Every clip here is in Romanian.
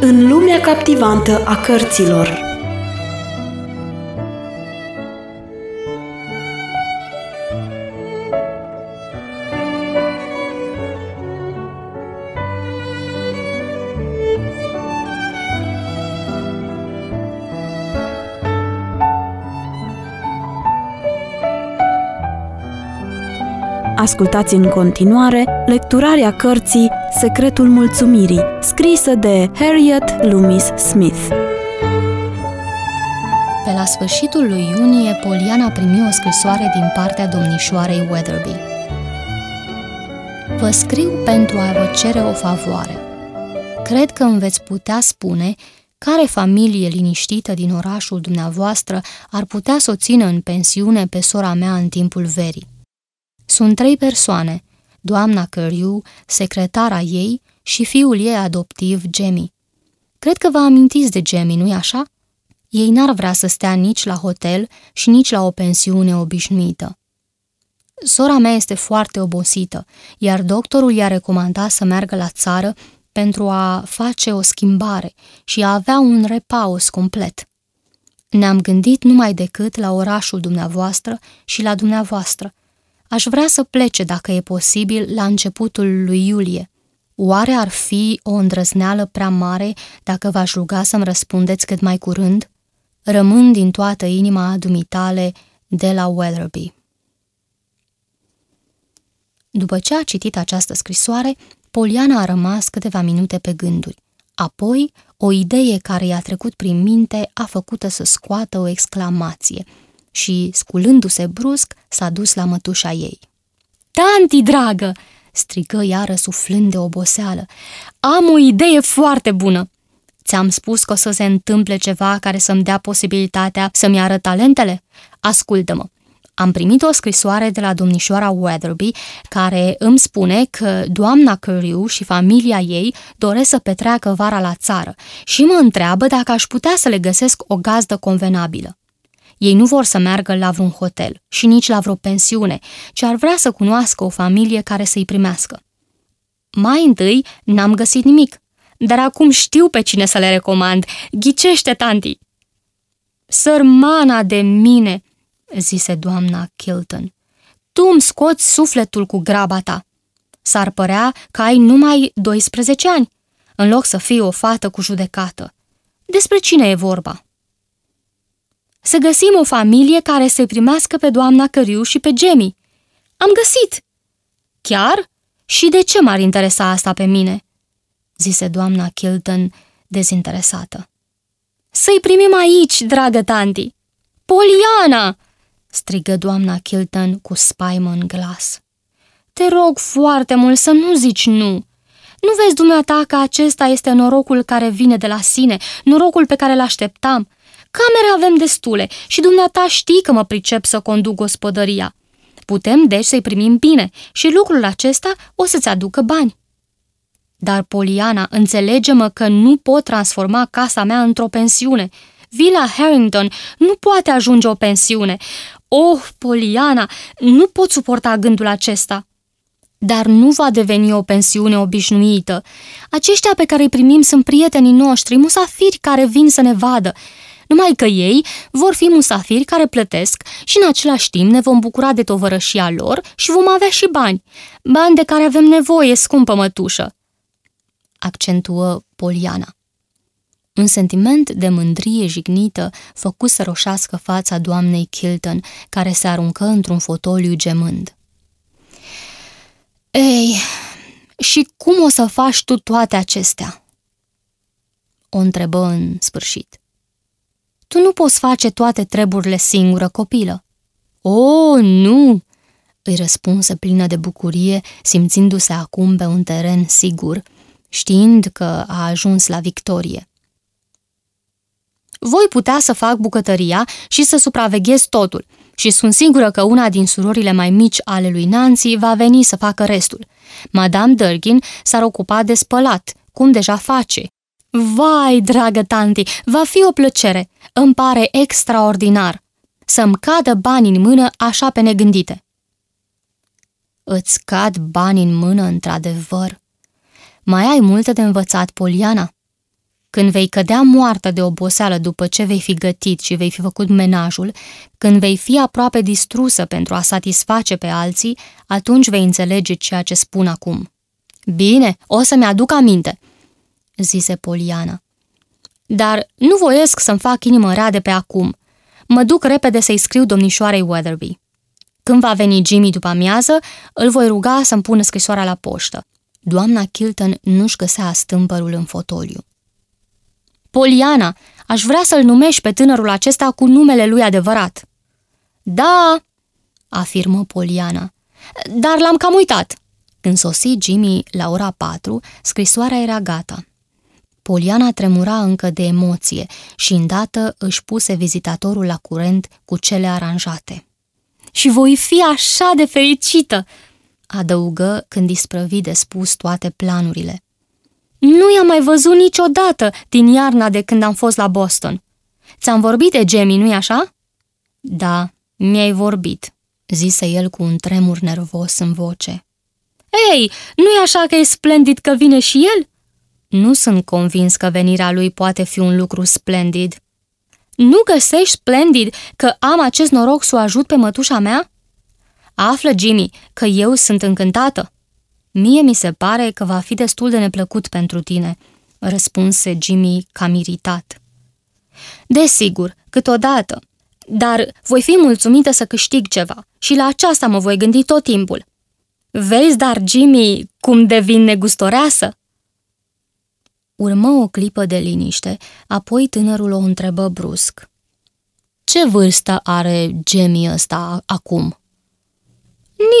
În lumea captivantă a cărților Ascultați în continuare lecturarea cărții Secretul Mulțumirii, scrisă de Harriet Loomis Smith. Pe la sfârșitul lui iunie, Poliana primi o scrisoare din partea domnișoarei Weatherby. Vă scriu pentru a vă cere o favoare. Cred că îmi veți putea spune care familie liniștită din orașul dumneavoastră ar putea să o țină în pensiune pe sora mea în timpul verii. Sunt trei persoane, doamna Căriu, secretara ei și fiul ei adoptiv, Jamie. Cred că vă amintiți de Jamie, nu-i așa? Ei n-ar vrea să stea nici la hotel și nici la o pensiune obișnuită. Sora mea este foarte obosită, iar doctorul i-a recomandat să meargă la țară pentru a face o schimbare și a avea un repaus complet. Ne-am gândit numai decât la orașul dumneavoastră și la dumneavoastră, Aș vrea să plece, dacă e posibil, la începutul lui iulie. Oare ar fi o îndrăzneală prea mare dacă v-aș ruga să-mi răspundeți cât mai curând? Rămân din toată inima dumitale de la Weatherby. După ce a citit această scrisoare, Poliana a rămas câteva minute pe gânduri. Apoi, o idee care i-a trecut prin minte a făcut să scoată o exclamație – și, sculându-se brusc, s-a dus la mătușa ei. Tanti, dragă!" strigă iară suflând de oboseală. Am o idee foarte bună! Ți-am spus că o să se întâmple ceva care să-mi dea posibilitatea să-mi arăt talentele? Ascultă-mă! Am primit o scrisoare de la domnișoara Weatherby care îmi spune că doamna Căriu și familia ei doresc să petreacă vara la țară și mă întreabă dacă aș putea să le găsesc o gazdă convenabilă. Ei nu vor să meargă la vreun hotel și nici la vreo pensiune, ci ar vrea să cunoască o familie care să-i primească. Mai întâi n-am găsit nimic, dar acum știu pe cine să le recomand. Ghicește, tanti! Sărmana de mine, zise doamna Kilton. Tu îmi scoți sufletul cu graba ta. S-ar părea că ai numai 12 ani, în loc să fii o fată cu judecată. Despre cine e vorba? Să găsim o familie care să-i primească pe doamna Căriu și pe Gemmy. Am găsit! Chiar? Și de ce m-ar interesa asta pe mine? zise doamna Kilton, dezinteresată. Să-i primim aici, dragă tanti! Poliana! strigă doamna Kilton cu spaimă în glas. Te rog foarte mult să nu zici nu. Nu vezi dumneata că acesta este norocul care vine de la sine, norocul pe care l așteptam? Camere avem destule și dumneata știi că mă pricep să conduc gospodăria. Putem deci să-i primim bine și lucrul acesta o să-ți aducă bani. Dar, Poliana, înțelege-mă că nu pot transforma casa mea într-o pensiune. Villa Harrington nu poate ajunge o pensiune. Oh, Poliana, nu pot suporta gândul acesta. Dar nu va deveni o pensiune obișnuită. Aceștia pe care îi primim sunt prietenii noștri, musafiri care vin să ne vadă numai că ei vor fi musafiri care plătesc și în același timp ne vom bucura de tovărășia lor și vom avea și bani, bani de care avem nevoie, scumpă mătușă, accentuă Poliana. Un sentiment de mândrie jignită făcu să roșească fața doamnei Kilton, care se aruncă într-un fotoliu gemând. Ei, și cum o să faci tu toate acestea? O întrebă în sfârșit. Tu nu poți face toate treburile singură, copilă. O, nu! îi răspunse plină de bucurie, simțindu-se acum pe un teren sigur, știind că a ajuns la victorie. Voi putea să fac bucătăria și să supraveghez totul și sunt sigură că una din surorile mai mici ale lui Nancy va veni să facă restul. Madame Durgin s-ar ocupa de spălat, cum deja face, Vai, dragă tanti, va fi o plăcere. Îmi pare extraordinar. Să-mi cadă bani în mână așa pe negândite. Îți cad bani în mână, într-adevăr. Mai ai multe de învățat, Poliana. când vei cădea moartă de oboseală după ce vei fi gătit și vei fi făcut menajul, când vei fi aproape distrusă pentru a satisface pe alții, atunci vei înțelege ceea ce spun acum. Bine, o să-mi aduc aminte, zise Poliana. Dar nu voiesc să-mi fac inimă rea de pe acum. Mă duc repede să-i scriu domnișoarei Weatherby. Când va veni Jimmy după amiază, îl voi ruga să-mi pună scrisoarea la poștă. Doamna Kilton nu-și găsea stâmpărul în fotoliu. Poliana, aș vrea să-l numești pe tânărul acesta cu numele lui adevărat. Da, afirmă Poliana, dar l-am cam uitat. Când sosi Jimmy la ora patru, scrisoarea era gata. Poliana tremura încă de emoție și îndată își puse vizitatorul la curent cu cele aranjate. Și voi fi așa de fericită!" adăugă când isprăvi de spus toate planurile. Nu i-am mai văzut niciodată din iarna de când am fost la Boston. Ți-am vorbit de Jamie, nu-i așa? Da, mi-ai vorbit, zise el cu un tremur nervos în voce. Ei, nu-i așa că e splendid că vine și el? Nu sunt convins că venirea lui poate fi un lucru splendid. Nu găsești splendid că am acest noroc să o ajut pe mătușa mea? Află, Jimmy, că eu sunt încântată. Mie mi se pare că va fi destul de neplăcut pentru tine, răspunse Jimmy cam iritat. Desigur, câteodată, dar voi fi mulțumită să câștig ceva și la aceasta mă voi gândi tot timpul. Vezi, dar, Jimmy, cum devin negustoreasă? Urmă o clipă de liniște, apoi tânărul o întrebă brusc. Ce vârstă are Jamie ăsta acum?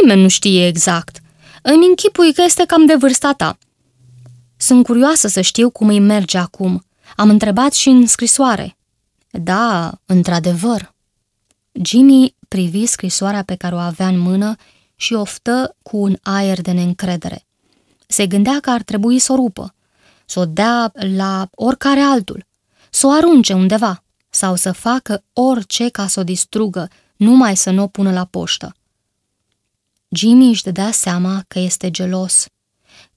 Nimeni nu știe exact. Îmi închipui că este cam de vârsta ta. Sunt curioasă să știu cum îi merge acum. Am întrebat și în scrisoare. Da, într-adevăr. Jimmy privi scrisoarea pe care o avea în mână și oftă cu un aer de neîncredere. Se gândea că ar trebui să o rupă, să o dea la oricare altul, să o arunce undeva sau să facă orice ca să o distrugă, numai să nu o pună la poștă. Jimmy își dădea seama că este gelos,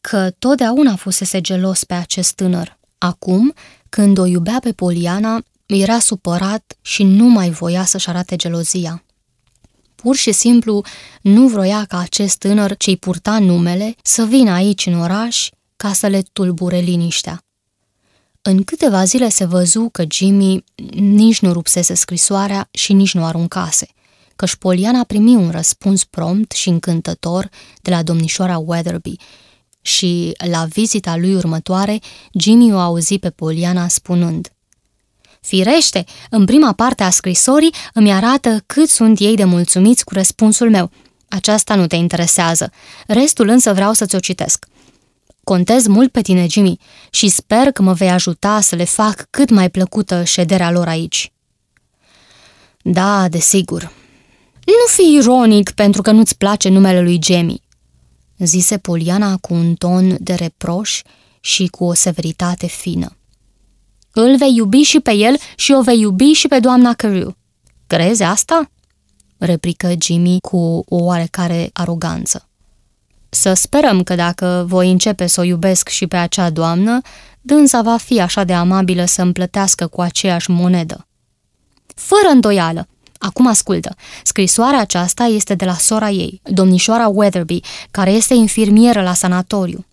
că totdeauna fusese gelos pe acest tânăr. Acum, când o iubea pe Poliana, era supărat și nu mai voia să-și arate gelozia. Pur și simplu nu vroia ca acest tânăr ce-i purta numele să vină aici în oraș ca să le tulbure liniștea. În câteva zile se văzu că Jimmy nici nu rupsese scrisoarea și nici nu aruncase – căci Poliana primi un răspuns prompt și încântător de la domnișoara Weatherby și, la vizita lui următoare, Jimmy o auzi pe Poliana spunând Firește, în prima parte a scrisorii îmi arată cât sunt ei de mulțumiți cu răspunsul meu. Aceasta nu te interesează. Restul însă vreau să ți-o citesc. Contez mult pe tine, Jimmy, și sper că mă vei ajuta să le fac cât mai plăcută șederea lor aici. Da, desigur, nu fi ironic pentru că nu-ți place numele lui Jamie, zise Poliana cu un ton de reproș și cu o severitate fină. Îl vei iubi și pe el și o vei iubi și pe doamna Carew. Crezi asta? replică Jimmy cu o oarecare aroganță. Să sperăm că dacă voi începe să o iubesc și pe acea doamnă, dânsa va fi așa de amabilă să îmi plătească cu aceeași monedă. Fără îndoială, Acum ascultă. Scrisoarea aceasta este de la sora ei, domnișoara Weatherby, care este infirmieră la sanatoriu.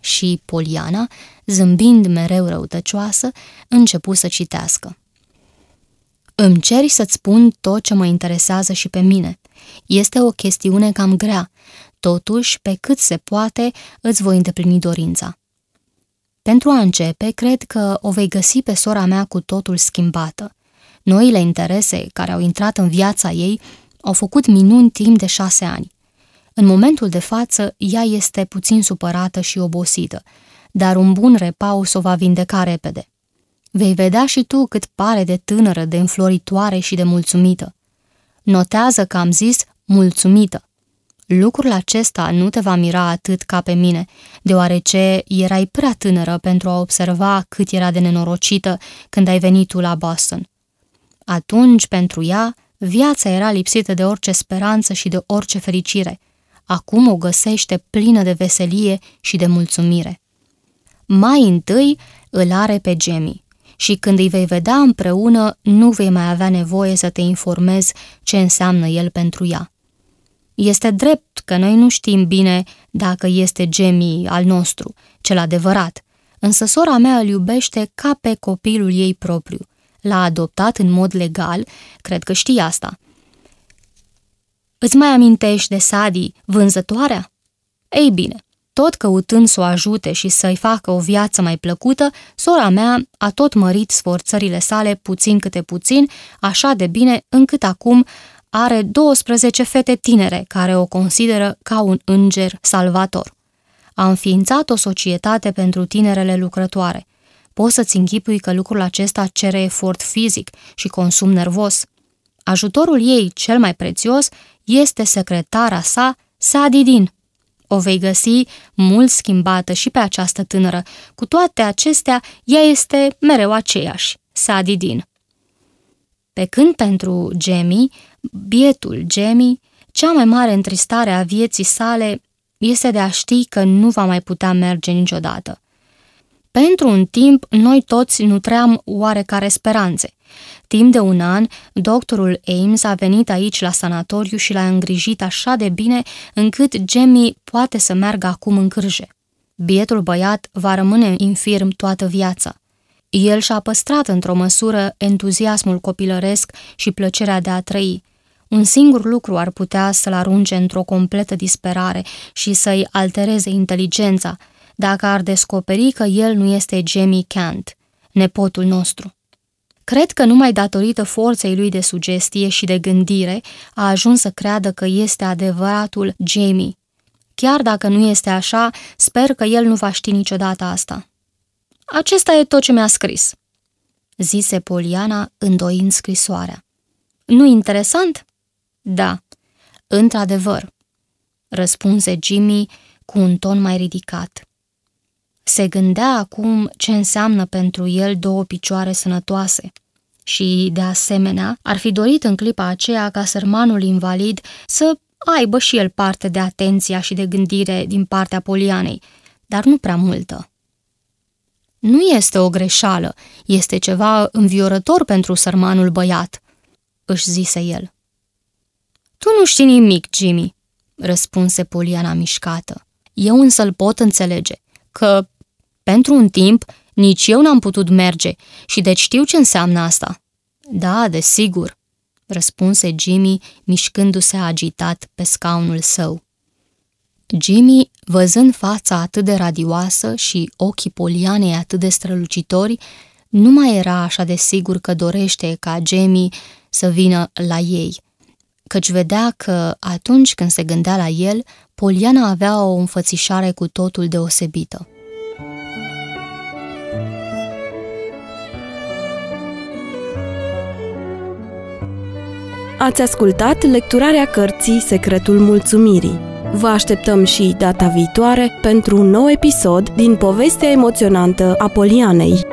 Și Poliana, zâmbind mereu răutăcioasă, începu să citească. Îmi ceri să-ți spun tot ce mă interesează și pe mine. Este o chestiune cam grea, totuși, pe cât se poate, îți voi îndeplini dorința. Pentru a începe, cred că o vei găsi pe sora mea cu totul schimbată. Noile interese care au intrat în viața ei au făcut minuni timp de șase ani. În momentul de față, ea este puțin supărată și obosită, dar un bun repaus o va vindeca repede. Vei vedea și tu cât pare de tânără, de înfloritoare și de mulțumită. Notează că am zis mulțumită. Lucrul acesta nu te va mira atât ca pe mine, deoarece erai prea tânără pentru a observa cât era de nenorocită când ai venit tu la Boston. Atunci, pentru ea, viața era lipsită de orice speranță și de orice fericire. Acum o găsește plină de veselie și de mulțumire. Mai întâi îl are pe Jamie și când îi vei vedea împreună, nu vei mai avea nevoie să te informezi ce înseamnă el pentru ea. Este drept că noi nu știm bine dacă este Jamie al nostru, cel adevărat, însă sora mea îl iubește ca pe copilul ei propriu. L-a adoptat în mod legal, cred că știi asta. Îți mai amintești de Sadi, vânzătoarea? Ei bine, tot căutând să o ajute și să-i facă o viață mai plăcută, sora mea a tot mărit sforțările sale puțin câte puțin, așa de bine încât acum are 12 fete tinere care o consideră ca un înger salvator. A înființat o societate pentru tinerele lucrătoare. Poți să-ți închipui că lucrul acesta cere efort fizic și consum nervos. Ajutorul ei cel mai prețios este secretara sa, Sadidin. O vei găsi mult schimbată și pe această tânără. Cu toate acestea, ea este mereu aceeași, Sadidin. Pe când pentru Jamie, bietul Jamie, cea mai mare întristare a vieții sale este de a ști că nu va mai putea merge niciodată. Pentru un timp, noi toți nutream oarecare speranțe. Timp de un an, doctorul Ames a venit aici la sanatoriu și l-a îngrijit așa de bine încât Jamie poate să meargă acum în cârje. Bietul băiat va rămâne infirm toată viața. El și-a păstrat într-o măsură entuziasmul copilăresc și plăcerea de a trăi. Un singur lucru ar putea să-l arunce într-o completă disperare și să-i altereze inteligența, dacă ar descoperi că el nu este Jamie Kent, nepotul nostru. Cred că numai datorită forței lui de sugestie și de gândire a ajuns să creadă că este adevăratul Jamie. Chiar dacă nu este așa, sper că el nu va ști niciodată asta. Acesta e tot ce mi-a scris, zise Poliana îndoind scrisoarea. Nu interesant? Da, într-adevăr, răspunse Jimmy cu un ton mai ridicat. Se gândea acum ce înseamnă pentru el două picioare sănătoase și, de asemenea, ar fi dorit în clipa aceea ca sărmanul invalid să aibă și el parte de atenția și de gândire din partea Polianei, dar nu prea multă. Nu este o greșeală, este ceva înviorător pentru sărmanul băiat, își zise el. Tu nu știi nimic, Jimmy, răspunse Poliana mișcată. Eu însă îl pot înțelege, că pentru un timp nici eu n-am putut merge și deci știu ce înseamnă asta. Da, desigur, răspunse Jimmy, mișcându-se agitat pe scaunul său. Jimmy, văzând fața atât de radioasă și ochii polianei atât de strălucitori, nu mai era așa de sigur că dorește ca Jamie să vină la ei, căci vedea că atunci când se gândea la el, Poliana avea o înfățișare cu totul deosebită. Ați ascultat lecturarea cărții Secretul Mulțumirii. Vă așteptăm și data viitoare pentru un nou episod din povestea emoționantă a Polianei.